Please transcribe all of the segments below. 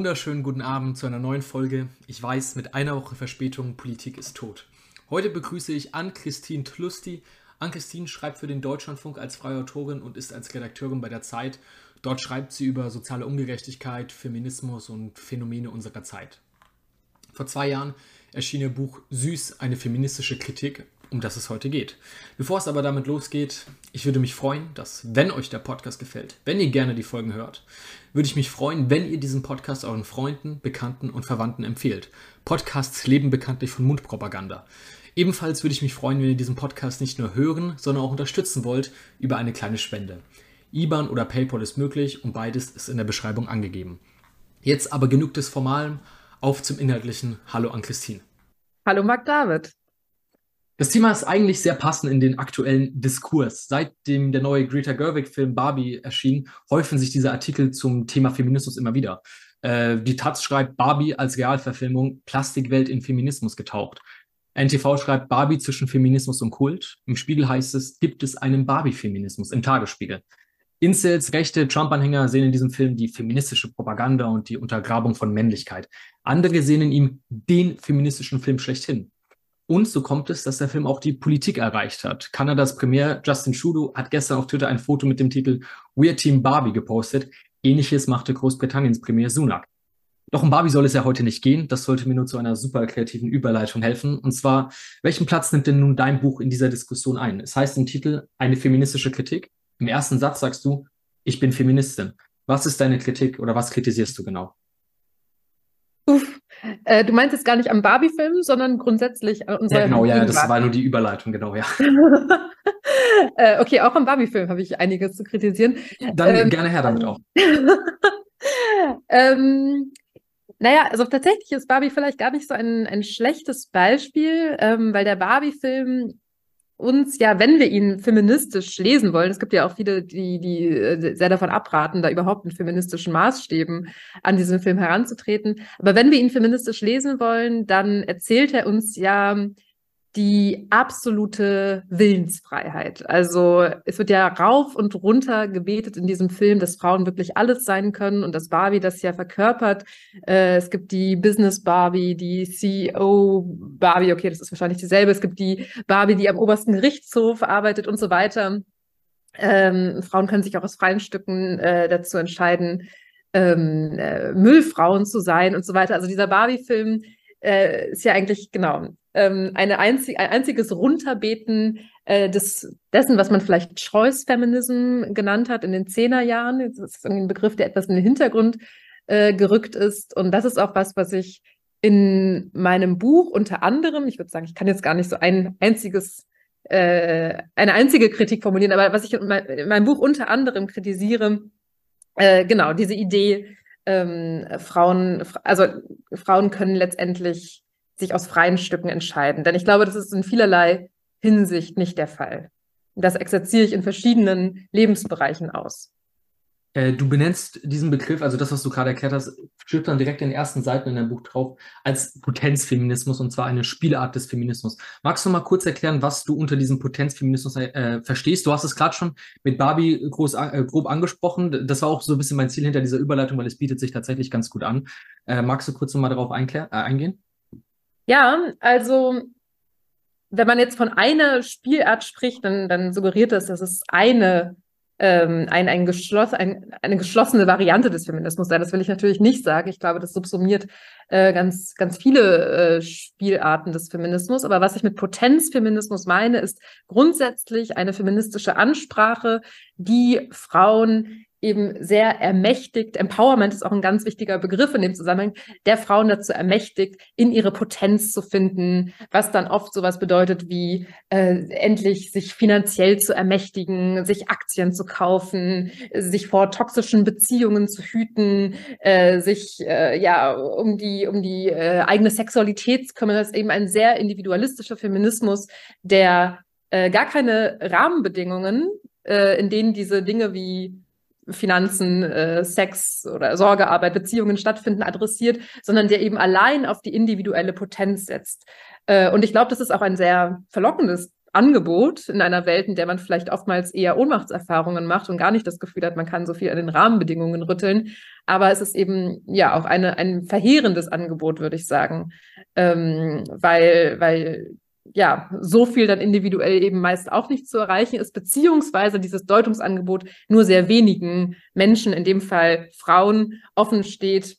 wunderschönen guten Abend zu einer neuen Folge. Ich weiß, mit einer Woche Verspätung, Politik ist tot. Heute begrüße ich Ann-Christine Tlusti. Ann-Christine schreibt für den Deutschlandfunk als freie Autorin und ist als Redakteurin bei der Zeit. Dort schreibt sie über soziale Ungerechtigkeit, Feminismus und Phänomene unserer Zeit. Vor zwei Jahren erschien ihr Buch Süß, eine feministische Kritik um das es heute geht. Bevor es aber damit losgeht, ich würde mich freuen, dass, wenn euch der Podcast gefällt, wenn ihr gerne die Folgen hört, würde ich mich freuen, wenn ihr diesen Podcast euren Freunden, Bekannten und Verwandten empfehlt. Podcasts leben bekanntlich von Mundpropaganda. Ebenfalls würde ich mich freuen, wenn ihr diesen Podcast nicht nur hören, sondern auch unterstützen wollt über eine kleine Spende. IBAN oder PayPal ist möglich und beides ist in der Beschreibung angegeben. Jetzt aber genug des Formalen, auf zum Inhaltlichen. Hallo an Christine. Hallo Marc David. Das Thema ist eigentlich sehr passend in den aktuellen Diskurs. Seitdem der neue Greta Gerwig-Film Barbie erschien, häufen sich diese Artikel zum Thema Feminismus immer wieder. Äh, die Taz schreibt Barbie als Realverfilmung Plastikwelt in Feminismus getaucht. NTV schreibt Barbie zwischen Feminismus und Kult. Im Spiegel heißt es, gibt es einen Barbie-Feminismus im Tagesspiegel. Incels, rechte Trump-Anhänger sehen in diesem Film die feministische Propaganda und die Untergrabung von Männlichkeit. Andere sehen in ihm den feministischen Film schlechthin. Und so kommt es, dass der Film auch die Politik erreicht hat. Kanadas Premier Justin Trudeau hat gestern auf Twitter ein Foto mit dem Titel We're Team Barbie gepostet. Ähnliches machte Großbritanniens Premier Sunak. Doch um Barbie soll es ja heute nicht gehen. Das sollte mir nur zu einer super kreativen Überleitung helfen. Und zwar, welchen Platz nimmt denn nun dein Buch in dieser Diskussion ein? Es heißt im Titel eine feministische Kritik. Im ersten Satz sagst du, ich bin Feministin. Was ist deine Kritik oder was kritisierst du genau? Uff, äh, du meinst jetzt gar nicht am Barbie-Film, sondern grundsätzlich an unserer. Ja, genau, ja, das war nur die Überleitung, genau, ja. äh, okay, auch am Barbie-Film habe ich einiges zu kritisieren. Dann ähm, gerne her damit auch. ähm, naja, also tatsächlich ist Barbie vielleicht gar nicht so ein, ein schlechtes Beispiel, ähm, weil der Barbie-Film uns ja, wenn wir ihn feministisch lesen wollen, es gibt ja auch viele, die, die äh, sehr davon abraten, da überhaupt in feministischen Maßstäben an diesen Film heranzutreten. Aber wenn wir ihn feministisch lesen wollen, dann erzählt er uns ja die absolute Willensfreiheit. Also es wird ja rauf und runter gebetet in diesem Film, dass Frauen wirklich alles sein können und dass Barbie das ja verkörpert. Äh, es gibt die Business Barbie, die CEO Barbie, okay, das ist wahrscheinlich dieselbe. Es gibt die Barbie, die am obersten Gerichtshof arbeitet und so weiter. Ähm, Frauen können sich auch aus freien Stücken äh, dazu entscheiden, ähm, äh, Müllfrauen zu sein und so weiter. Also dieser Barbie-Film äh, ist ja eigentlich genau ähm, eine einzig, ein einziges Runterbeten äh, des, dessen, was man vielleicht Choice Feminism genannt hat in den Zehnerjahren. Das ist ein Begriff, der etwas in den Hintergrund äh, gerückt ist. Und das ist auch was, was ich in meinem Buch unter anderem, ich würde sagen, ich kann jetzt gar nicht so ein einziges äh, eine einzige Kritik formulieren, aber was ich in, mein, in meinem Buch unter anderem kritisiere, äh, genau, diese Idee, ähm, Frauen, also Frauen können letztendlich sich aus freien Stücken entscheiden. Denn ich glaube, das ist in vielerlei Hinsicht nicht der Fall. Das exerziere ich in verschiedenen Lebensbereichen aus. Äh, du benennst diesen Begriff, also das, was du gerade erklärt hast, steht dann direkt in den ersten Seiten in deinem Buch drauf, als Potenzfeminismus und zwar eine Spielart des Feminismus. Magst du mal kurz erklären, was du unter diesem Potenzfeminismus äh, verstehst? Du hast es gerade schon mit Barbie groß, äh, grob angesprochen. Das war auch so ein bisschen mein Ziel hinter dieser Überleitung, weil es bietet sich tatsächlich ganz gut an. Äh, magst du kurz nochmal darauf äh, eingehen? Ja, also wenn man jetzt von einer Spielart spricht, dann, dann suggeriert das, dass es eine, ähm, ein, ein geschloss, ein, eine geschlossene Variante des Feminismus sei. Das will ich natürlich nicht sagen. Ich glaube, das subsumiert äh, ganz, ganz viele äh, Spielarten des Feminismus. Aber was ich mit Potenzfeminismus meine, ist grundsätzlich eine feministische Ansprache, die Frauen eben sehr ermächtigt, Empowerment ist auch ein ganz wichtiger Begriff in dem Zusammenhang, der Frauen dazu ermächtigt, in ihre Potenz zu finden, was dann oft sowas bedeutet wie äh, endlich sich finanziell zu ermächtigen, sich Aktien zu kaufen, sich vor toxischen Beziehungen zu hüten, äh, sich äh, ja um die um die äh, eigene Sexualität zu kümmern. Das ist eben ein sehr individualistischer Feminismus, der äh, gar keine Rahmenbedingungen, äh, in denen diese Dinge wie Finanzen, äh, Sex oder Sorgearbeit, Beziehungen stattfinden, adressiert, sondern der eben allein auf die individuelle Potenz setzt. Äh, und ich glaube, das ist auch ein sehr verlockendes Angebot in einer Welt, in der man vielleicht oftmals eher Ohnmachtserfahrungen macht und gar nicht das Gefühl hat, man kann so viel an den Rahmenbedingungen rütteln. Aber es ist eben ja auch eine, ein verheerendes Angebot, würde ich sagen, ähm, weil, weil ja, so viel dann individuell eben meist auch nicht zu erreichen ist, beziehungsweise dieses Deutungsangebot nur sehr wenigen Menschen, in dem Fall Frauen, offen steht,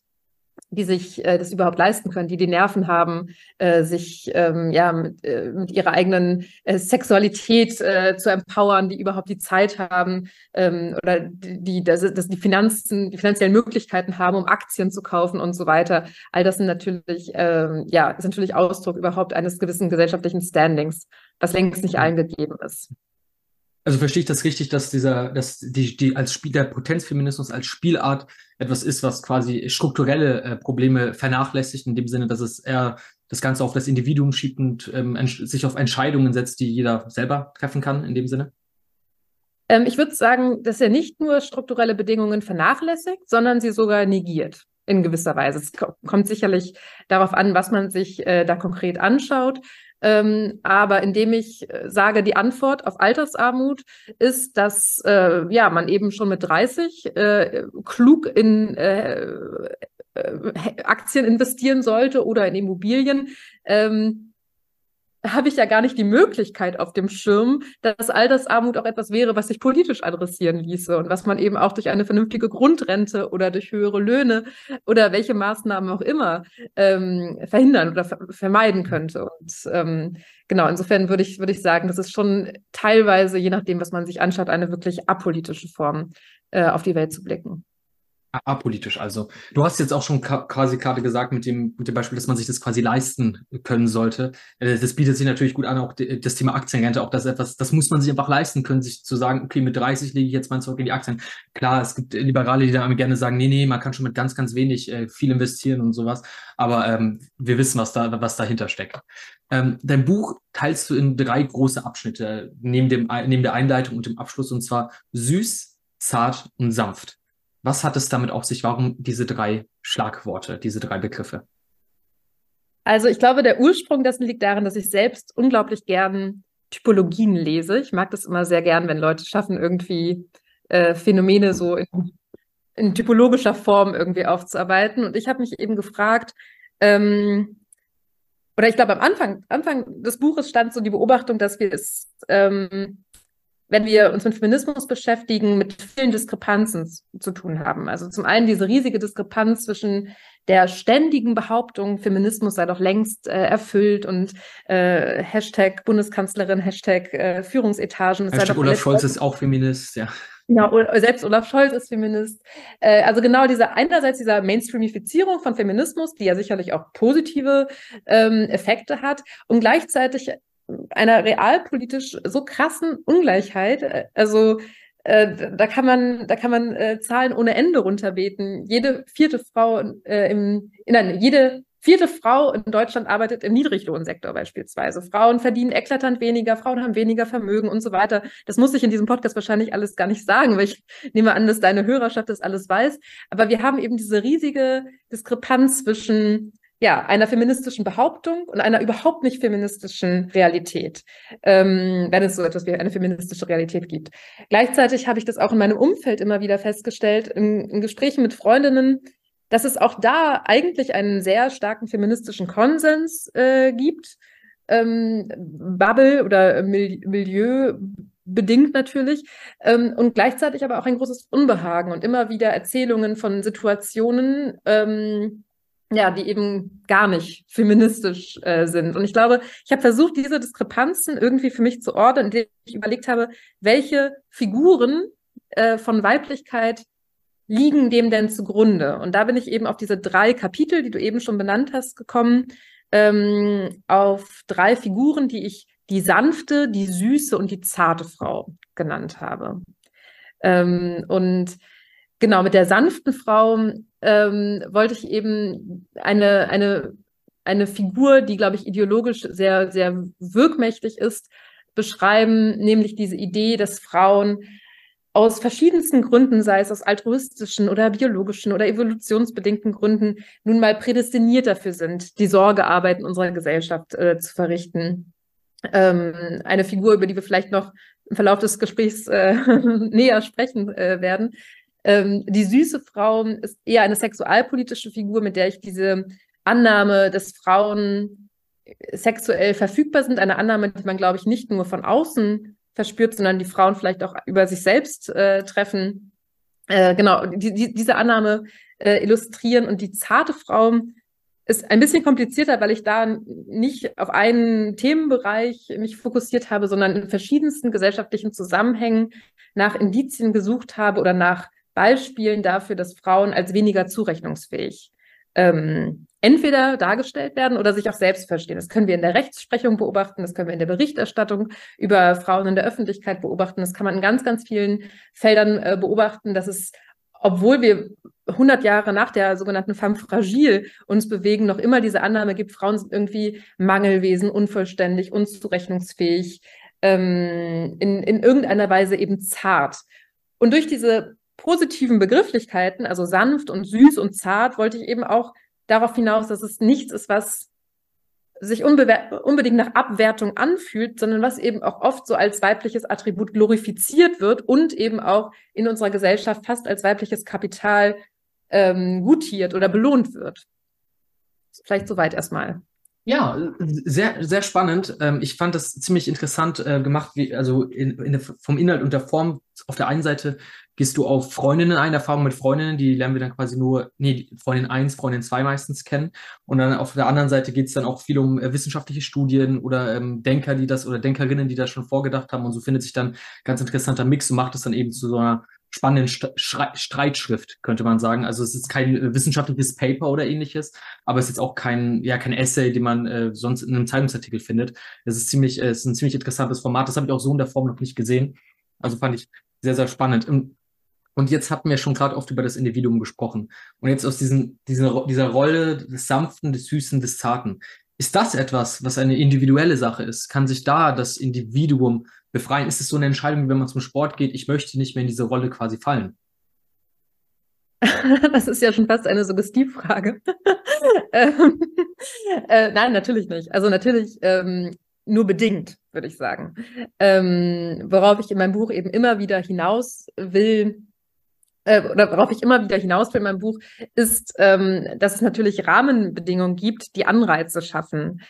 die sich äh, das überhaupt leisten können, die die Nerven haben, äh, sich ähm, ja mit, äh, mit ihrer eigenen äh, Sexualität äh, zu empowern, die überhaupt die Zeit haben ähm, oder die, die dass, dass die Finanzen, die finanziellen Möglichkeiten haben, um Aktien zu kaufen und so weiter. All das sind natürlich ähm, ja ist natürlich Ausdruck überhaupt eines gewissen gesellschaftlichen Standings, was längst nicht allen gegeben ist. Also verstehe ich das richtig, dass dieser, dass die, die als Spiel der Potenzfeminismus als Spielart etwas ist, was quasi strukturelle äh, Probleme vernachlässigt, in dem Sinne, dass es eher das Ganze auf das Individuum schiebt und ähm, sich auf Entscheidungen setzt, die jeder selber treffen kann, in dem Sinne? Ähm, ich würde sagen, dass er nicht nur strukturelle Bedingungen vernachlässigt, sondern sie sogar negiert in gewisser Weise. Es kommt sicherlich darauf an, was man sich äh, da konkret anschaut. Ähm, aber indem ich äh, sage, die Antwort auf Altersarmut ist, dass äh, ja, man eben schon mit 30 äh, klug in äh, äh, Aktien investieren sollte oder in Immobilien. Ähm, habe ich ja gar nicht die Möglichkeit auf dem Schirm, dass Altersarmut auch etwas wäre, was sich politisch adressieren ließe und was man eben auch durch eine vernünftige Grundrente oder durch höhere Löhne oder welche Maßnahmen auch immer ähm, verhindern oder ver vermeiden könnte. Und ähm, genau, insofern würde ich, würde ich sagen, das ist schon teilweise, je nachdem, was man sich anschaut, eine wirklich apolitische Form, äh, auf die Welt zu blicken. Apolitisch also. Du hast jetzt auch schon quasi gerade gesagt mit dem, mit dem Beispiel, dass man sich das quasi leisten können sollte. Äh, das bietet sich natürlich gut an, auch das Thema Aktienrente, auch das etwas, das muss man sich einfach leisten können, sich zu sagen, okay, mit 30 lege ich jetzt mal zurück in die Aktien. Klar, es gibt Liberale, die da gerne sagen, nee, nee, man kann schon mit ganz, ganz wenig äh, viel investieren und sowas. Aber ähm, wir wissen, was da, was dahinter steckt. Ähm, dein Buch teilst du in drei große Abschnitte, neben, dem, neben der Einleitung und dem Abschluss, und zwar süß, zart und sanft. Was hat es damit auf sich? Warum diese drei Schlagworte, diese drei Begriffe? Also ich glaube, der Ursprung dessen liegt darin, dass ich selbst unglaublich gern Typologien lese. Ich mag das immer sehr gern, wenn Leute schaffen, irgendwie äh, Phänomene so in, in, typologischer Form irgendwie aufzuarbeiten. Und ich habe mich eben gefragt, ähm, oder ich glaube, am Anfang, Anfang des Buches stand so die Beobachtung, dass wir es ähm, wenn wir uns mit Feminismus beschäftigen, mit vielen Diskrepanzen zu tun haben. Also zum einen diese riesige Diskrepanz zwischen der ständigen Behauptung, Feminismus sei doch längst äh, erfüllt und äh, Hashtag Bundeskanzlerin, Hashtag äh, Führungsetagen. Hashtag Olaf Scholz ist auch Feminist, ja. Ja, selbst Olaf Scholz ist Feminist. Äh, also genau diese einerseits dieser Mainstreamifizierung von Feminismus, die ja sicherlich auch positive ähm, Effekte hat und gleichzeitig einer realpolitisch so krassen Ungleichheit. Äh, also äh, da kann man, da kann man äh, Zahlen ohne Ende runterbeten. Jede vierte Frau äh, im, nein, jede vierte Frau in Deutschland arbeitet im Niedriglohnsektor beispielsweise. Frauen verdienen eklatant weniger, Frauen haben weniger Vermögen und so weiter. Das muss ich in diesem Podcast wahrscheinlich alles gar nicht sagen, weil ich nehme an, dass deine Hörerschaft das alles weiß. Aber wir haben eben diese riesige Diskrepanz zwischen ja, einer feministischen Behauptung und einer überhaupt nicht feministischen Realität, ähm, wenn es so etwas wie eine feministische Realität gibt. Gleichzeitig habe ich das auch in meinem Umfeld immer wieder festgestellt, in, in Gesprächen mit Freundinnen, dass es auch da eigentlich einen sehr starken feministischen Konsens äh, gibt. Ähm, Bubble oder Mil Milieu bedingt natürlich ähm, und gleichzeitig aber auch ein großes Unbehagen und immer wieder Erzählungen von Situationen, ähm, ja, die eben gar nicht feministisch äh, sind. Und ich glaube, ich habe versucht, diese Diskrepanzen irgendwie für mich zu ordnen, indem ich überlegt habe, welche Figuren äh, von Weiblichkeit liegen dem denn zugrunde? Und da bin ich eben auf diese drei Kapitel, die du eben schon benannt hast, gekommen, ähm, auf drei Figuren, die ich die sanfte, die süße und die zarte Frau genannt habe. Ähm, und genau, mit der sanften Frau ähm, wollte ich eben eine, eine, eine Figur, die, glaube ich, ideologisch sehr, sehr wirkmächtig ist, beschreiben, nämlich diese Idee, dass Frauen aus verschiedensten Gründen, sei es aus altruistischen oder biologischen oder evolutionsbedingten Gründen, nun mal prädestiniert dafür sind, die Sorgearbeit in unserer Gesellschaft äh, zu verrichten. ähm, eine Figur, über die wir vielleicht noch im Verlauf des Gesprächs äh, näher sprechen äh, werden. Ähm, die süße Frau ist eher eine sexualpolitische Figur, mit der ich diese Annahme, dass Frauen sexuell verfügbar sind, eine Annahme, die man, glaube ich, nicht nur von außen verspürt, sondern die Frauen vielleicht auch über sich selbst äh, treffen. Äh, genau, die, die, diese Annahme äh, illustrieren und die zarte Frau ist ein bisschen komplizierter, weil ich da nicht auf einen Themenbereich mich fokussiert habe, sondern in verschiedensten gesellschaftlichen Zusammenhängen nach Indizien gesucht habe oder nach Beispielen dafür, dass Frauen als weniger zurechnungsfähig ähm, entweder dargestellt werden oder sich auch selbst verstehen. Das können wir in der Rechtsprechung beobachten, das können wir in der Berichterstattung über Frauen in der Öffentlichkeit beobachten, das kann man in ganz, ganz vielen Feldern äh, beobachten, dass es, obwohl wir 100 Jahre nach der sogenannten femme fragile uns bewegen, noch immer diese Annahme gibt, Frauen sind irgendwie Mangelwesen, unvollständig, unzurechnungsfähig, ähm, in, in irgendeiner Weise eben zart. Und durch diese positiven Begrifflichkeiten, also sanft und süß und zart, wollte ich eben auch darauf hinaus, dass es nichts ist, was sich unbedingt nach Abwertung anfühlt, sondern was eben auch oft so als weibliches Attribut glorifiziert wird und eben auch in unserer Gesellschaft fast als weibliches Kapital ähm, gutiert oder belohnt wird. Vielleicht soweit erstmal. Ja, sehr, sehr spannend. Ähm, ich fand das ziemlich interessant äh, gemacht, wie, also in, in vom Inhalt und der Form. Auf der einen Seite gehst du auf Freundinnen ein, Erfahrungen mit Freundinnen, die lernen wir dann quasi nur, nee, Freundin 1, Freundin 2 meistens kennen. Und dann auf der anderen Seite geht es dann auch viel um äh, wissenschaftliche Studien oder ähm, Denker, die das oder Denkerinnen, die das schon vorgedacht haben. Und so findet sich dann ganz interessanter Mix und macht es dann eben zu so einer spannenden St Streitschrift, könnte man sagen. Also es ist kein äh, wissenschaftliches Paper oder ähnliches, aber es ist jetzt auch kein, ja, kein Essay, den man äh, sonst in einem Zeitungsartikel findet. Es ist ziemlich, äh, es ist ein ziemlich interessantes Format. Das habe ich auch so in der Form noch nicht gesehen. Also fand ich sehr, sehr spannend. Und jetzt hatten wir schon gerade oft über das Individuum gesprochen. Und jetzt aus diesen, dieser, dieser Rolle des Sanften, des Süßen, des Zarten. Ist das etwas, was eine individuelle Sache ist? Kann sich da das Individuum befreien? Ist es so eine Entscheidung, wenn man zum Sport geht, ich möchte nicht mehr in diese Rolle quasi fallen? Das ist ja schon fast eine Suggestivfrage. ähm, äh, nein, natürlich nicht. Also natürlich ähm, nur bedingt, würde ich sagen. Ähm, worauf ich in meinem Buch eben immer wieder hinaus will, äh, oder worauf ich immer wieder hinaus will in meinem Buch, ist, ähm, dass es natürlich Rahmenbedingungen gibt, die Anreize schaffen.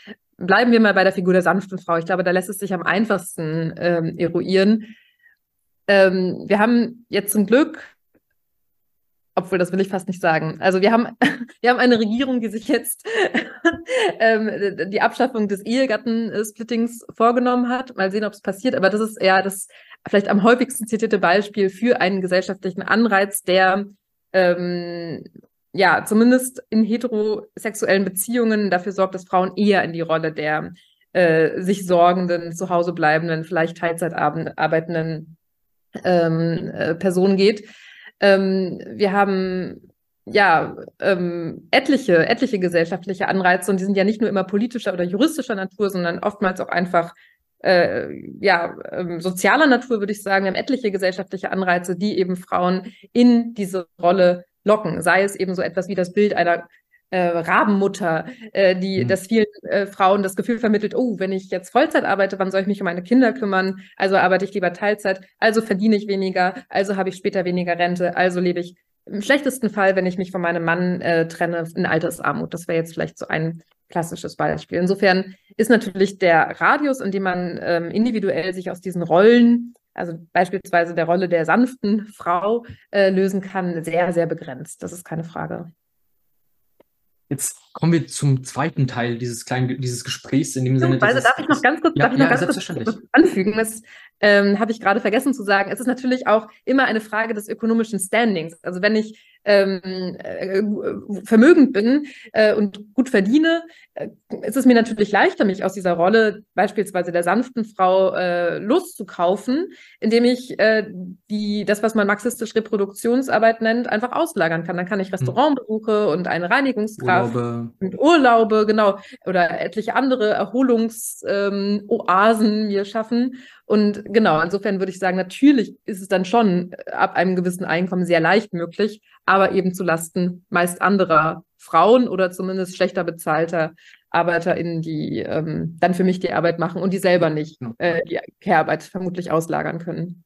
Bleiben wir mal bei der Figur der sanften Frau. Ich glaube, da lässt es sich am einfachsten ähm, eruieren. Ähm, wir haben jetzt zum Glück obwohl, das will ich fast nicht sagen. Also wir haben, wir haben eine Regierung, die sich jetzt ähm, die Abschaffung des Ehegattensplittings vorgenommen hat. Mal sehen, ob es passiert. Aber das ist eher das vielleicht am häufigsten zitierte Beispiel für einen gesellschaftlichen Anreiz, der ähm, ja zumindest in heterosexuellen Beziehungen dafür sorgt, dass Frauen eher in die Rolle der äh, sich sorgenden, zu Hause bleibenden, vielleicht Teilzeit arbeitenden ähm, äh, Person geht. Ähm, wir haben ja ähm, etliche, etliche gesellschaftliche Anreize und die sind ja nicht nur immer politischer oder juristischer Natur, sondern oftmals auch einfach äh, ja, ähm, sozialer Natur, würde ich sagen. Wir haben etliche gesellschaftliche Anreize, die eben Frauen in diese Rolle locken. Sei es eben so etwas wie das Bild einer äh, Rabenmutter, äh, die mhm. das vielen äh, Frauen das Gefühl vermittelt, oh, wenn ich jetzt Vollzeit arbeite, wann soll ich mich um meine Kinder kümmern? Also arbeite ich lieber Teilzeit, also verdiene ich weniger, also habe ich später weniger Rente, also lebe ich im schlechtesten Fall, wenn ich mich von meinem Mann äh, trenne, in Altersarmut. Das wäre jetzt vielleicht so ein klassisches Beispiel. Insofern ist natürlich der Radius, in dem man ähm, individuell sich aus diesen Rollen, also beispielsweise der Rolle der sanften Frau, äh, lösen kann, sehr, sehr begrenzt. Das ist keine Frage. Jetzt kommen wir zum zweiten Teil dieses kleinen dieses Gesprächs in dem Sinne. Also darf ich noch ganz kurz, ja, darf ich noch ja, ganz kurz anfügen? Das ähm, habe ich gerade vergessen zu sagen. Es ist natürlich auch immer eine Frage des ökonomischen Standings. Also wenn ich ähm, äh, vermögend bin äh, und gut verdiene, äh, ist es mir natürlich leichter, mich aus dieser Rolle beispielsweise der sanften Frau äh, loszukaufen, indem ich äh, die, das, was man marxistisch Reproduktionsarbeit nennt, einfach auslagern kann. Dann kann ich hm. Restaurantbesuche und eine Reinigungskraft Urlaube. Und Urlaube, genau, oder etliche andere Erholungsoasen ähm, mir schaffen und genau, insofern würde ich sagen, natürlich ist es dann schon äh, ab einem gewissen Einkommen sehr leicht möglich, aber eben zu Lasten meist anderer Frauen oder zumindest schlechter bezahlter ArbeiterInnen, die ähm, dann für mich die Arbeit machen und die selber nicht äh, die Care-Arbeit vermutlich auslagern können.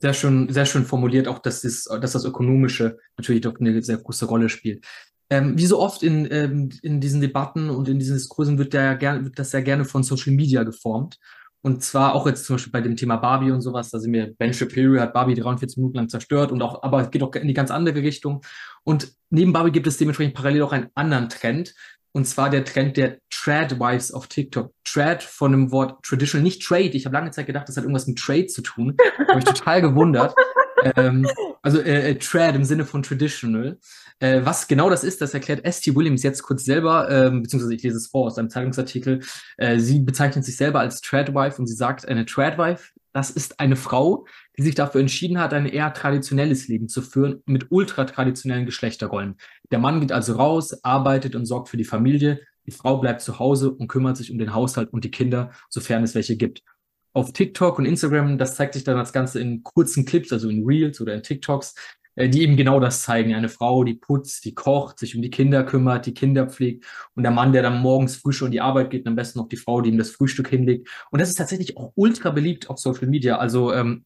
Sehr schön, sehr schön formuliert, auch dass das, dass das Ökonomische natürlich doch eine sehr große Rolle spielt. Ähm, wie so oft in, ähm, in diesen Debatten und in diesen Diskursen wird, der, wird das sehr gerne von Social Media geformt. Und zwar auch jetzt zum Beispiel bei dem Thema Barbie und sowas, da sind wir, Ben Shapiro hat Barbie 43 Minuten lang zerstört und auch, aber es geht auch in die ganz andere Richtung. Und neben Barbie gibt es dementsprechend parallel auch einen anderen Trend. Und zwar der Trend der Trad-Wives auf TikTok. Trad von dem Wort Traditional, nicht Trade. Ich habe lange Zeit gedacht, das hat irgendwas mit Trade zu tun. Habe ich total gewundert. ähm, also äh, äh, Trad im Sinne von Traditional. Äh, was genau das ist, das erklärt S.T. Williams jetzt kurz selber, ähm, beziehungsweise ich lese es vor aus einem Zeitungsartikel. Äh, sie bezeichnet sich selber als Tradwife und sie sagt, eine Tradwife, das ist eine Frau, die sich dafür entschieden hat, ein eher traditionelles Leben zu führen mit ultra-traditionellen Geschlechterrollen. Der Mann geht also raus, arbeitet und sorgt für die Familie. Die Frau bleibt zu Hause und kümmert sich um den Haushalt und die Kinder, sofern es welche gibt. Auf TikTok und Instagram, das zeigt sich dann das Ganze in kurzen Clips, also in Reels oder in TikToks, äh, die eben genau das zeigen. Eine Frau, die putzt, die kocht, sich um die Kinder kümmert, die Kinder pflegt und der Mann, der dann morgens früh schon in die Arbeit geht und am besten noch die Frau, die ihm das Frühstück hinlegt. Und das ist tatsächlich auch ultra beliebt auf Social Media. Also ähm,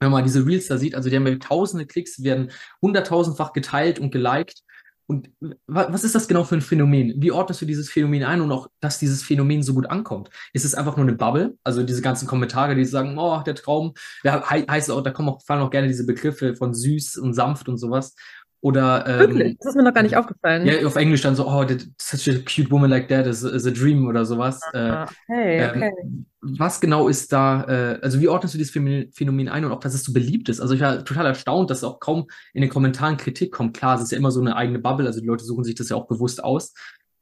wenn man diese Reels da sieht, also die haben ja tausende Klicks, werden hunderttausendfach geteilt und geliked. Und was ist das genau für ein Phänomen? Wie ordnest du dieses Phänomen ein und auch, dass dieses Phänomen so gut ankommt? Ist es einfach nur eine Bubble? Also diese ganzen Kommentare, die sagen, oh, der Traum, ja, heißt auch, da kommen auch, fallen auch gerne diese Begriffe von süß und sanft und sowas. Oder ähm, Wirklich? Das ist mir noch gar nicht aufgefallen. Ja, auf Englisch dann so, oh, such a cute woman like that is, is a dream oder sowas. Ah, okay, äh, okay. Ähm, was genau ist da, äh, also wie ordnest du dieses Phänomen ein und auch, dass es so beliebt ist? Also ich war total erstaunt, dass auch kaum in den Kommentaren Kritik kommt. Klar, es ist ja immer so eine eigene Bubble, also die Leute suchen sich das ja auch bewusst aus.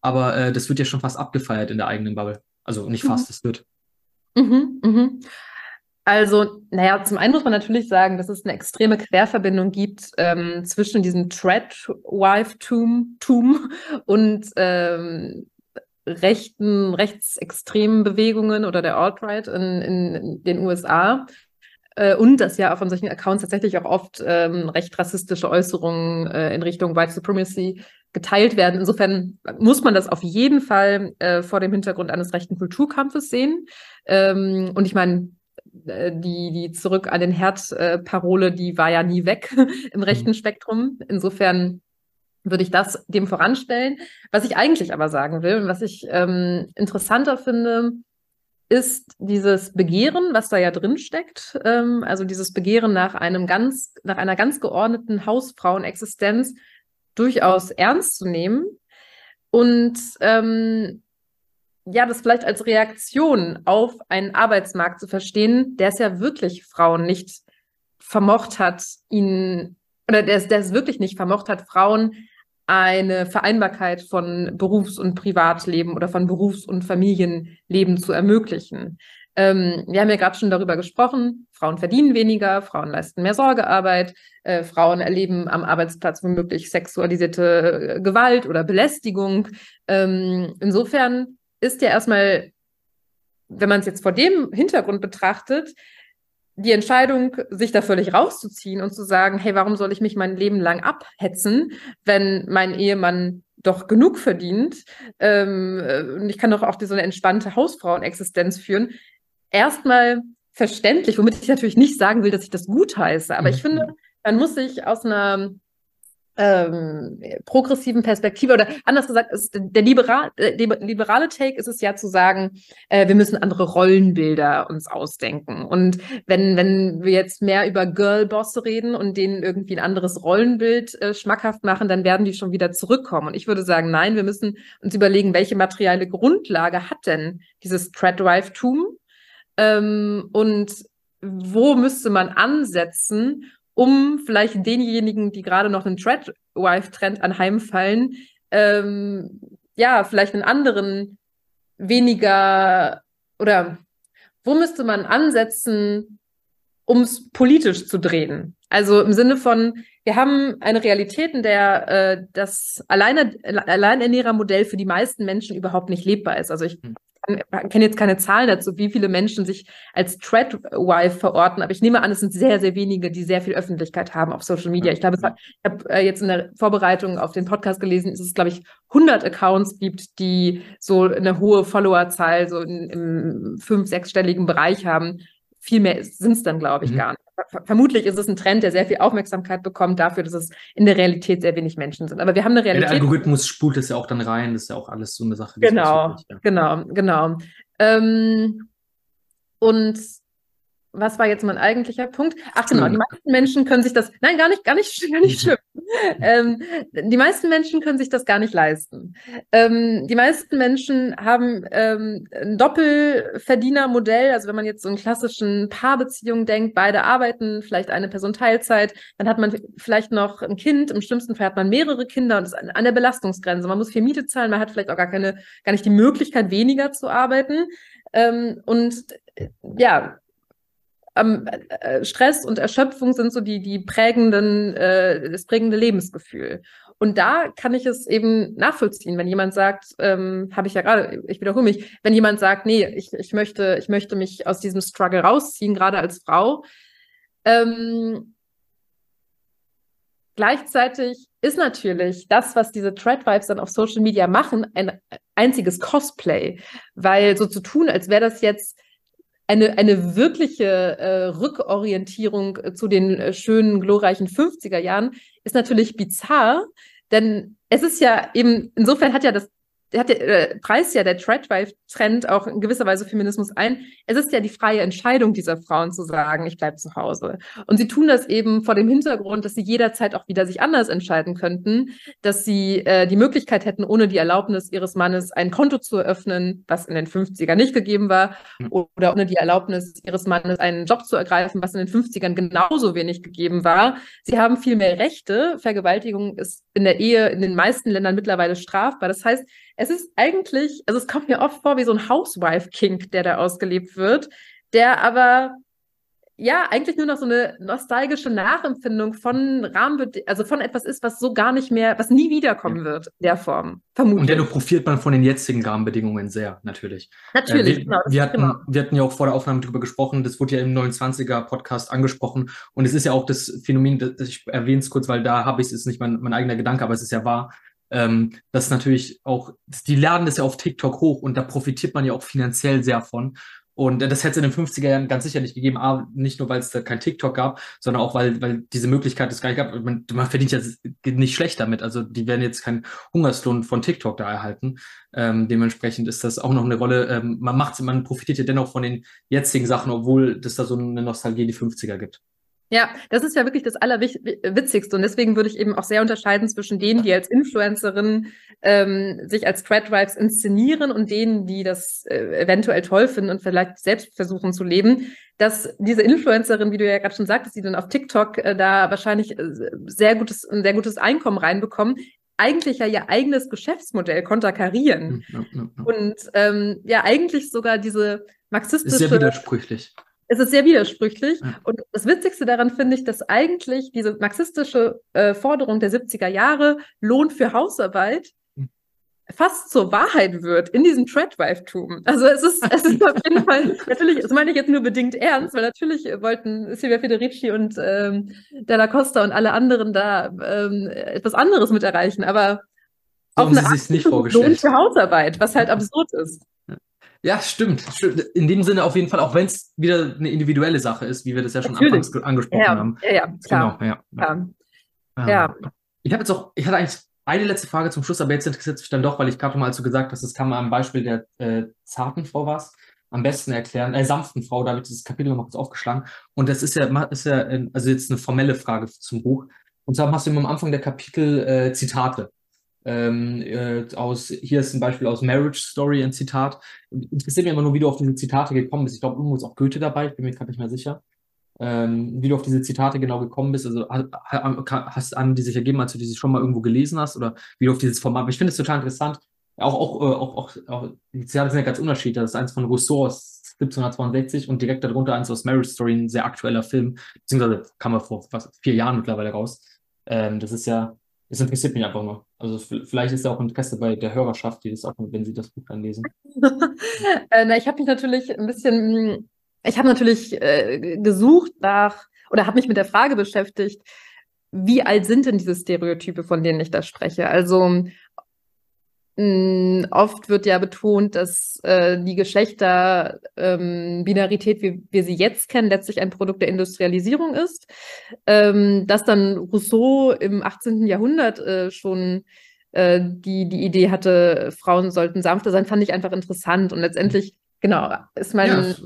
Aber äh, das wird ja schon fast abgefeiert in der eigenen Bubble. Also nicht fast, es mhm. wird. Mhm, mhm. Also, naja, zum einen muss man natürlich sagen, dass es eine extreme Querverbindung gibt ähm, zwischen diesem Treadwife-Tum und ähm, rechten, rechtsextremen Bewegungen oder der Alt-Right in, in, den USA. Äh, und dass ja von solchen Accounts tatsächlich auch oft ähm, recht rassistische Äußerungen äh, in Richtung White Supremacy geteilt werden. Insofern muss man das auf jeden Fall äh, vor dem Hintergrund eines rechten Kulturkampfes sehen. Ähm, und ich meine, die, die Zurück an den Herd-Parole, äh, die war ja nie weg im rechten mhm. Spektrum. Insofern würde ich das dem voranstellen. Was ich eigentlich aber sagen will und was ich ähm, interessanter finde, ist dieses Begehren, was da ja drin steckt, ähm, also dieses Begehren nach einem ganz, nach einer ganz geordneten Hausfrauenexistenz durchaus ernst zu nehmen und ähm, ja, das vielleicht als Reaktion auf einen Arbeitsmarkt zu verstehen, der es ja wirklich Frauen nicht vermocht hat, ihnen, oder der der es wirklich nicht vermocht hat, Frauen eine Vereinbarkeit von Berufs- und Privatleben oder von Berufs- und Familienleben zu ermöglichen. Ähm, wir haben ja gerade schon darüber gesprochen, Frauen verdienen weniger, Frauen leisten mehr Sorgearbeit, äh, Frauen erleben am Arbeitsplatz womöglich sexualisierte äh, Gewalt oder Belästigung. Ähm, insofern ist ja erstmal, wenn man es jetzt vor dem Hintergrund betrachtet, die Entscheidung, sich da völlig rauszuziehen und zu sagen, hey, warum soll ich mich mein Leben lang abhetzen, wenn mein Ehemann doch genug verdient ähm, äh, und ich kann doch auch so eine entspannte Hausfrauenexistenz führen, erstmal verständlich, womit ich natürlich nicht sagen will, dass ich das gut heiße, aber mhm. ich finde, man muss sich aus einer ähm, progressiven Perspektive oder anders gesagt, ist der liberal, äh, liberale Take ist es ja zu sagen, äh, wir müssen andere Rollenbilder uns ausdenken. Und wenn, wenn wir jetzt mehr über Girlbosse reden und denen irgendwie ein anderes Rollenbild äh, schmackhaft machen, dann werden die schon wieder zurückkommen. Und ich würde sagen, nein, wir müssen uns überlegen, welche materielle Grundlage hat denn dieses Thread-Drive-Tum? Ähm, und wo müsste man ansetzen, um vielleicht denjenigen, die gerade noch einen Treadwife-Trend anheimfallen, ähm, ja, vielleicht einen anderen, weniger oder wo müsste man ansetzen, um es politisch zu drehen? Also im Sinne von, wir haben eine Realität, in der äh, das Alleine, Alleinernährermodell für die meisten Menschen überhaupt nicht lebbar ist. Also ich hm. kenne jetzt keine Zahlen dazu, wie viele Menschen sich als Threadwife verorten, aber ich nehme an, es sind sehr, sehr wenige, die sehr viel Öffentlichkeit haben auf Social Media. Ich glaube, ich habe äh, jetzt in der Vorbereitung auf den Podcast gelesen, ist es, glaube ich, 100 Accounts gibt, die so eine hohe Followerzahl so in, im fünf-, sechsstelligen Bereich haben. Viel mehr sind es dann, glaube ich, mhm. gar nicht vermutlich ist es ein Trend, der sehr viel Aufmerksamkeit bekommt dafür, dass es in der Realität sehr wenig Menschen sind. Aber wir haben eine Realität. Ja, der Algorithmus spult es ja auch dann rein, das ist ja auch alles so eine Sache. Genau, ja. genau, genau. Ähm, und was war jetzt mein eigentlicher Punkt? Ach genau, die meisten Menschen können sich das, nein, gar nicht, gar nicht, gar nicht schlimm. ähm, die meisten Menschen können sich das gar nicht leisten. Ähm, die meisten Menschen haben ähm, ein Doppelverdienermodell, also wenn man jetzt so einen klassischen Paarbeziehungen denkt, beide arbeiten, vielleicht eine Person Teilzeit, dann hat man vielleicht noch ein Kind, im schlimmsten Fall hat man mehrere Kinder und ist an der Belastungsgrenze. Man muss viel Miete zahlen, man hat vielleicht auch gar keine, gar nicht die Möglichkeit, weniger zu arbeiten. Ähm, und ja, ähm, äh, Stress und Erschöpfung sind so die, die prägenden, äh, das prägende Lebensgefühl. Und da kann ich es eben nachvollziehen, wenn jemand sagt, ähm, habe ich ja gerade, ich wiederhole mich, wenn jemand sagt, nee, ich, ich möchte, ich möchte mich aus diesem Struggle rausziehen, gerade als Frau. Ähm, gleichzeitig ist natürlich das, was diese Thread-Vibes dann auf Social Media machen, ein einziges Cosplay, weil so zu tun, als wäre das jetzt eine, eine wirkliche äh, Rückorientierung äh, zu den äh, schönen, glorreichen 50er Jahren ist natürlich bizarr, denn es ist ja eben, insofern hat ja das hat der, äh, preist ja der Threadwife-Trend auch in gewisser Weise Feminismus ein. Es ist ja die freie Entscheidung dieser Frauen zu sagen, ich bleibe zu Hause. Und sie tun das eben vor dem Hintergrund, dass sie jederzeit auch wieder sich anders entscheiden könnten, dass sie äh, die Möglichkeit hätten, ohne die Erlaubnis ihres Mannes ein Konto zu eröffnen, was in den 50ern nicht gegeben war, oder ohne die Erlaubnis ihres Mannes einen Job zu ergreifen, was in den 50ern genauso wenig gegeben war. Sie haben viel mehr Rechte. Vergewaltigung ist in der Ehe in den meisten Ländern mittlerweile strafbar. Das heißt, es ist eigentlich, also es kommt mir oft vor wie so ein Housewife-Kink, der da ausgelebt wird, der aber ja eigentlich nur noch so eine nostalgische Nachempfindung von Rahmenbedingungen, also von etwas ist, was so gar nicht mehr, was nie wiederkommen wird in der Form, vermutlich. Und dennoch profitiert man von den jetzigen Rahmenbedingungen sehr, natürlich. Natürlich, äh, wir, genau. Wir hatten, genau. wir hatten ja auch vor der Aufnahme darüber gesprochen, das wurde ja im 29er-Podcast angesprochen und es ist ja auch das Phänomen, das ich erwähne es kurz, weil da habe ich es, ist nicht mein, mein eigener Gedanke, aber es ist ja wahr, ähm, das natürlich auch, die laden das ja auf TikTok hoch und da profitiert man ja auch finanziell sehr von. Und das hätte es in den 50er Jahren ganz sicher nicht gegeben, aber nicht nur, weil es da kein TikTok gab, sondern auch, weil, weil diese Möglichkeit es gar nicht gab. Man, man verdient ja nicht schlecht damit. Also die werden jetzt keinen Hungerslohn von TikTok da erhalten. Ähm, dementsprechend ist das auch noch eine Rolle. Ähm, man macht, man profitiert ja dennoch von den jetzigen Sachen, obwohl es da so eine Nostalgie in die 50er gibt. Ja, das ist ja wirklich das Allerwitzigste. Und deswegen würde ich eben auch sehr unterscheiden zwischen denen, die als Influencerin ähm, sich als Threadwives inszenieren und denen, die das äh, eventuell toll finden und vielleicht selbst versuchen zu leben. Dass diese Influencerin, wie du ja gerade schon sagtest, die dann auf TikTok äh, da wahrscheinlich äh, sehr gutes, ein sehr gutes Einkommen reinbekommen, eigentlich ja ihr eigenes Geschäftsmodell konterkarieren. Ja, ja, ja. Und ähm, ja, eigentlich sogar diese marxistische. Ist sehr widersprüchlich es ist sehr widersprüchlich. Ja. Und das Witzigste daran finde ich, dass eigentlich diese marxistische äh, Forderung der 70er Jahre, Lohn für Hausarbeit, hm. fast zur Wahrheit wird in diesem Treadwife-Tum. Also es ist, es ist auf jeden Fall, natürlich, das meine ich jetzt nur bedingt ernst, weil natürlich wollten Silvia Federici und ähm, Della Costa und alle anderen da ähm, etwas anderes mit erreichen, aber auch eine Art nicht vorgestellt. Lohn für Hausarbeit, was halt absurd ist. Ja, stimmt. In dem Sinne auf jeden Fall, auch wenn es wieder eine individuelle Sache ist, wie wir das ja schon Natürlich. anfangs angesprochen ja, haben. Ja, ja, klar. Genau, ja. ja. ja. ja. Ich habe jetzt auch, ich hatte eigentlich eine letzte Frage zum Schluss, aber jetzt interessiert mich dann doch, weil ich gerade mal so gesagt habe, das kann man am Beispiel der äh, zarten Frau was am besten erklären, äh, sanften Frau, da habe ich dieses Kapitel nochmal kurz aufgeschlagen. Und das ist ja, ist ja, also jetzt eine formelle Frage zum Buch. Und zwar hast du immer am Anfang der Kapitel äh, Zitate. Ähm, äh, aus, hier ist ein Beispiel aus Marriage Story, ein Zitat. Interessiert mich immer nur, wie du auf diese Zitate gekommen bist. Ich glaube, irgendwo ist auch Goethe dabei, ich bin mir gerade nicht mehr sicher. Ähm, wie du auf diese Zitate genau gekommen bist. Also hast an die sich ergeben, als du die schon mal irgendwo gelesen hast oder wie du auf dieses Format. Aber ich finde es total interessant. Auch, auch, äh, auch, auch, auch, die Zitate sind ja ganz unterschiedlich. Das ist eins von Rousseau aus 1762 und direkt darunter eins aus Marriage Story, ein sehr aktueller Film, beziehungsweise kam er vor fast vier Jahren mittlerweile raus. Ähm, das ist ja Es interessiert mich einfach nur. Also vielleicht ist da auch Interesse bei der Hörerschaft, die das auch, wenn sie das Buch dann lesen. äh, na, ich habe mich natürlich ein bisschen, ich habe natürlich äh, gesucht nach oder habe mich mit der Frage beschäftigt, wie alt sind denn diese Stereotype, von denen ich da spreche? Also mh, oft wird ja betont, dass äh, die Geschlechterbinarität, ähm, wie wir sie jetzt kennen, letztlich ein Produkt der Industrialisierung ist. Ähm, dass dann Rousseau im 18. Jahrhundert äh, schon äh, die, die Idee hatte, Frauen sollten sanfter sein, fand ich einfach interessant. Und letztendlich, genau, ist mein, ja, ist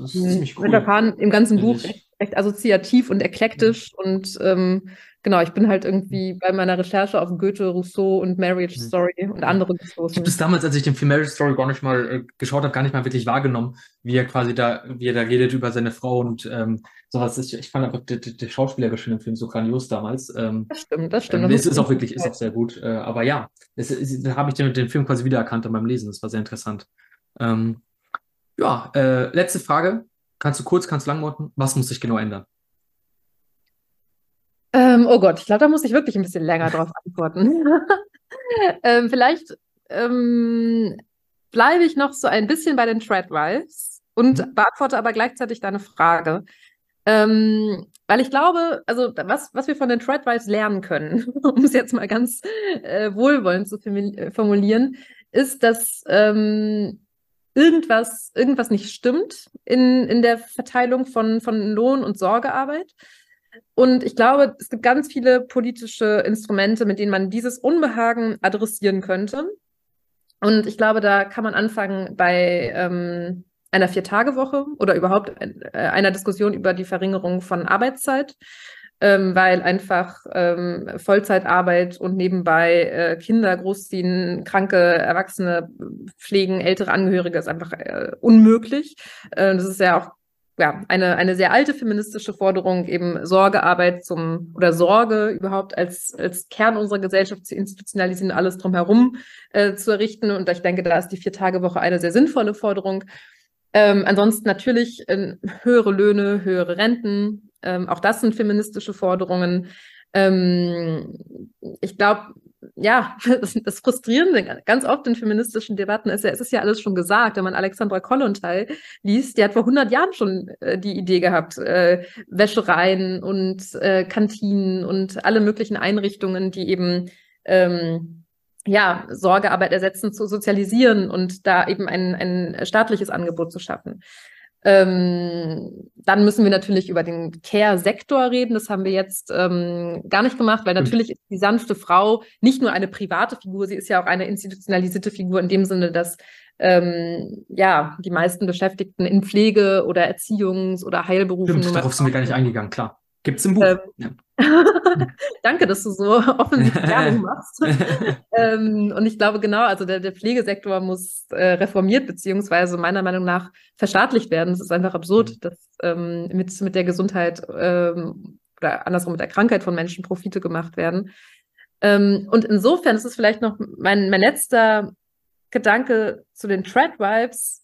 cool. Verfahren im ganzen Buch recht, recht assoziativ und eklektisch und ähm, genau, ich bin halt irgendwie bei meiner Recherche auf Goethe, Rousseau und Marriage mhm. Story und andere gestoßen. Ich habe das damals, als ich den Film Marriage Story gar nicht mal äh, geschaut habe, gar nicht mal wirklich wahrgenommen, wie er quasi da, wie er da redet über seine Frau und ähm, sowas. Ich, ich fand einfach die, die, die schauspielerische in dem Film so grandios damals. Ähm, das stimmt, das stimmt. Ähm, es ist auch wirklich, ist auch sehr gut. Äh, aber ja, da habe ich den, den Film quasi wiedererkannt beim Lesen. Das war sehr interessant. Ähm, ja, äh, letzte Frage. Kannst du kurz, kannst du lang machen? Was muss sich genau ändern? Ähm, oh Gott, ich glaube, da muss ich wirklich ein bisschen länger drauf antworten. ähm, vielleicht ähm, bleibe ich noch so ein bisschen bei den Treadwives und mhm. beantworte aber gleichzeitig deine Frage. Ähm, weil ich glaube, also was, was wir von den Treadwives lernen können, um es jetzt mal ganz äh, wohlwollend zu äh, formulieren, ist, dass ähm, irgendwas, irgendwas nicht stimmt in, in der Verteilung von, von Lohn und Sorgearbeit. Und ich glaube, es gibt ganz viele politische Instrumente, mit denen man dieses Unbehagen adressieren könnte. Und ich glaube, da kann man anfangen bei ähm, einer Vier-Tage-Woche oder überhaupt äh, einer Diskussion über die Verringerung von Arbeitszeit, ähm, weil einfach ähm, Vollzeitarbeit und nebenbei äh, Kinder großziehen, kranke Erwachsene pflegen, ältere Angehörige ist einfach äh, unmöglich. Äh, das ist ja auch ja, eine, eine sehr alte feministische Forderung, eben Sorgearbeit zum oder Sorge überhaupt als, als Kern unserer Gesellschaft zu institutionalisieren, alles drumherum äh, zu errichten. Und ich denke, da ist die Vier-Tage-Woche eine sehr sinnvolle Forderung. Ähm, ansonsten natürlich äh, höhere Löhne, höhere Renten. Ähm, auch das sind feministische Forderungen. Ähm, ich glaube, ja, das, Frustrierende ganz oft in feministischen Debatten ist ja, es ist ja alles schon gesagt, wenn man Alexandra Kollontai liest, die hat vor 100 Jahren schon äh, die Idee gehabt, äh, Wäschereien und äh, Kantinen und alle möglichen Einrichtungen, die eben ähm, ja, Sorgearbeit ersetzen, zu sozialisieren und da eben ein, ein staatliches Angebot zu schaffen. Ähm, dann müssen wir natürlich über den Care-Sektor reden. Das haben wir jetzt ähm, gar nicht gemacht, weil natürlich ist die sanfte Frau nicht nur eine private Figur, sie ist ja auch eine institutionalisierte Figur in dem Sinne, dass ähm, ja die meisten Beschäftigten in Pflege oder Erziehungs- oder Heilberufen. Stimmt, darauf sind wir gar nicht eingegangen, klar. Gibt es im Buch. Ähm, ja. Danke, dass du so offensichtlich Werbung machst. ähm, und ich glaube genau, also der, der Pflegesektor muss äh, reformiert beziehungsweise meiner Meinung nach verstaatlicht werden. Es ist einfach absurd, mhm. dass ähm, mit, mit der Gesundheit ähm, oder andersrum mit der Krankheit von Menschen Profite gemacht werden. Ähm, und insofern ist es vielleicht noch mein, mein letzter Gedanke zu den Treadwipes.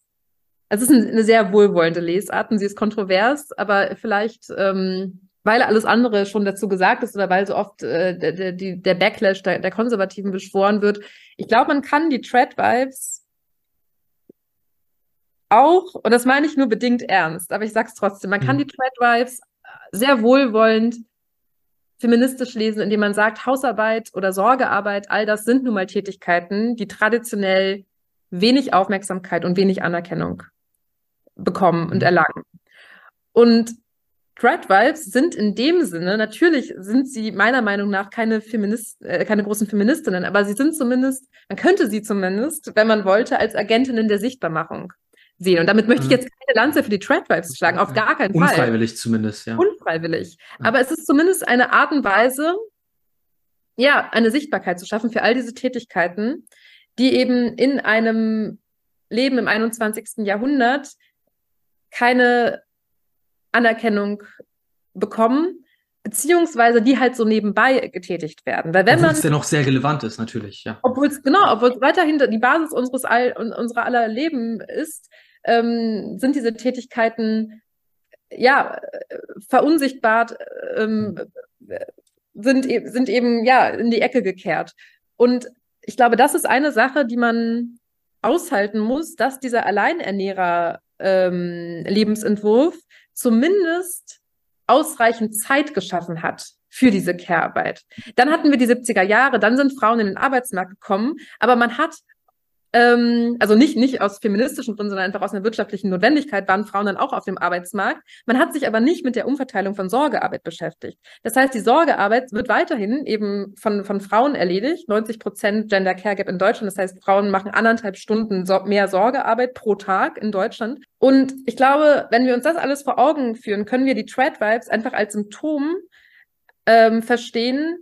Also es ist eine sehr wohlwollende Lesart und sie ist kontrovers, aber vielleicht ähm, weil alles andere schon dazu gesagt ist oder weil so oft äh, der, der, der Backlash der, der Konservativen beschworen wird. Ich glaube, man kann die Tread-Vibes auch, und das meine ich nur bedingt ernst, aber ich sag's trotzdem, man kann mhm. die Tread-Vibes sehr wohlwollend feministisch lesen, indem man sagt, Hausarbeit oder Sorgearbeit, all das sind nun mal Tätigkeiten, die traditionell wenig Aufmerksamkeit und wenig Anerkennung bekommen und mhm. erlangen. Und Threadwives sind in dem Sinne, natürlich sind sie meiner Meinung nach keine Feminist, äh, keine großen Feministinnen, aber sie sind zumindest, man könnte sie zumindest, wenn man wollte, als Agentinnen der Sichtbarmachung sehen. Und damit möchte ich mhm. jetzt keine Lanze für die Threadwives schlagen, auf gar keinen Fall. Unfreiwillig zumindest, ja. Unfreiwillig. Aber es ist zumindest eine Art und Weise, ja, eine Sichtbarkeit zu schaffen für all diese Tätigkeiten, die eben in einem Leben im 21. Jahrhundert keine Anerkennung bekommen, beziehungsweise die halt so nebenbei getätigt werden. Weil wenn obwohl man, es ja noch sehr relevant ist, natürlich, ja. Obwohl es, genau, obwohl es weiterhin die Basis unseres all, unserer aller Leben ist, ähm, sind diese Tätigkeiten ja verunsichtbart, ähm, sind, e-, sind eben ja in die Ecke gekehrt. Und ich glaube, das ist eine Sache, die man aushalten muss, dass dieser Alleinernährer-Lebensentwurf ähm, zumindest ausreichend Zeit geschaffen hat für diese Care-Arbeit. Dann hatten wir die 70er Jahre, dann sind Frauen in den Arbeitsmarkt gekommen, aber man hat ähm, also nicht, nicht aus feministischen Gründen, sondern einfach aus einer wirtschaftlichen Notwendigkeit waren Frauen dann auch auf dem Arbeitsmarkt. Man hat sich aber nicht mit der Umverteilung von Sorgearbeit beschäftigt. Das heißt, die Sorgearbeit wird weiterhin eben von, von Frauen erledigt. 90 Prozent Gender Care Gap in Deutschland. Das heißt, Frauen machen anderthalb Stunden mehr Sorgearbeit pro Tag in Deutschland. Und ich glaube, wenn wir uns das alles vor Augen führen, können wir die Tradwives einfach als Symptom ähm, verstehen,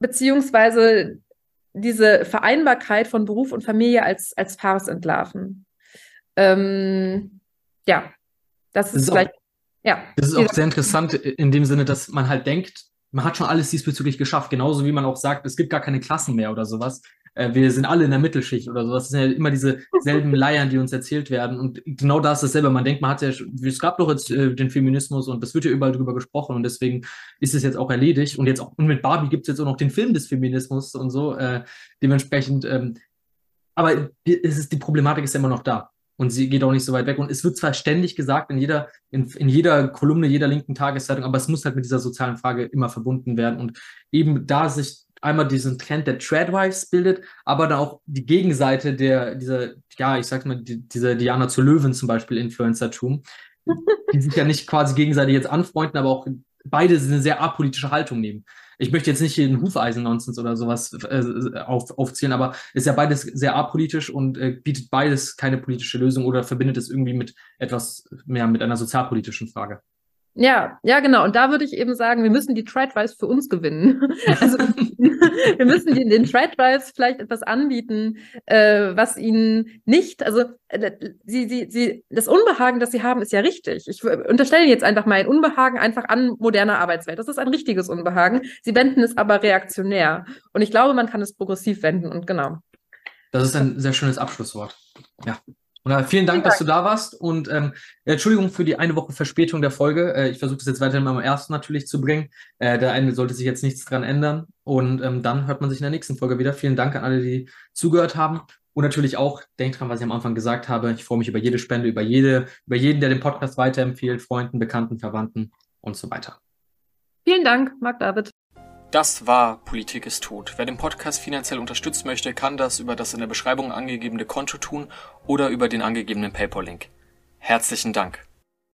beziehungsweise diese Vereinbarkeit von Beruf und Familie als, als Farce entlarven. Ähm, ja, das, das ist, vielleicht. Auch, ja. Das ist auch sehr interessant in dem Sinne, dass man halt denkt, man hat schon alles diesbezüglich geschafft, genauso wie man auch sagt, es gibt gar keine Klassen mehr oder sowas äh, wir sind alle in der Mittelschicht oder sowas. Das sind ja immer diese selben Leiern, die uns erzählt werden. Und genau da ist dasselbe. Man denkt, man hat ja, es gab doch jetzt äh, den Feminismus und das wird ja überall drüber gesprochen und deswegen ist es jetzt auch erledigt. Und jetzt auch, und mit Barbie gibt es jetzt auch noch den Film des Feminismus und so. Äh, dementsprechend, ähm, aber es ist, die Problematik ist ja immer noch da. Und sie geht auch nicht so weit weg. Und es wird zwar ständig gesagt in jeder, in, in jeder Kolumne jeder linken Tageszeitung, aber es muss halt mit dieser sozialen Frage immer verbunden werden. Und eben da sich einmal diesen Trend der Tradwives bildet, aber dann auch die Gegenseite der, dieser, ja, ich sag mal, die, dieser Diana zu Löwen zum Beispiel Influencertum, die sich ja nicht quasi gegenseitig jetzt anfreunden, aber auch beide eine sehr apolitische Haltung nehmen. Ich möchte jetzt nicht den Hufeisen-Nonsens oder sowas äh, auf, aufzählen, aber ist ja beides sehr apolitisch und äh, bietet beides keine politische Lösung oder verbindet es irgendwie mit etwas mehr mit einer sozialpolitischen Frage. Ja, ja, genau. Und da würde ich eben sagen, wir müssen die Tradwives für uns gewinnen. Also wir müssen den, den Tradwives vielleicht etwas anbieten, äh, was ihnen nicht, also äh, sie, sie, sie, das Unbehagen, das sie haben, ist ja richtig. Ich unterstelle jetzt einfach mal ein Unbehagen einfach an moderner Arbeitswelt. Das ist ein richtiges Unbehagen. Sie wenden es aber reaktionär. Und ich glaube, man kann es progressiv wenden und genau. Das ist ein sehr schönes Abschlusswort. Ja. Und, vielen Dank, dass du da warst und ähm, Entschuldigung für die eine Woche Verspätung der Folge. Äh, ich versuche das jetzt weiterhin am ersten natürlich zu bringen. Äh, der eine sollte sich jetzt nichts dran ändern. Und ähm, dann hört man sich in der nächsten Folge wieder. Vielen Dank an alle, die zugehört haben. Und natürlich auch, denkt dran, was ich am Anfang gesagt habe. Ich freue mich über jede Spende, über jede, über jeden, der den Podcast weiterempfiehlt, Freunden, Bekannten, Verwandten und so weiter. Vielen Dank, Marc David. Das war Politik ist tot. Wer den Podcast finanziell unterstützen möchte, kann das über das in der Beschreibung angegebene Konto tun oder über den angegebenen PayPal-Link. Herzlichen Dank.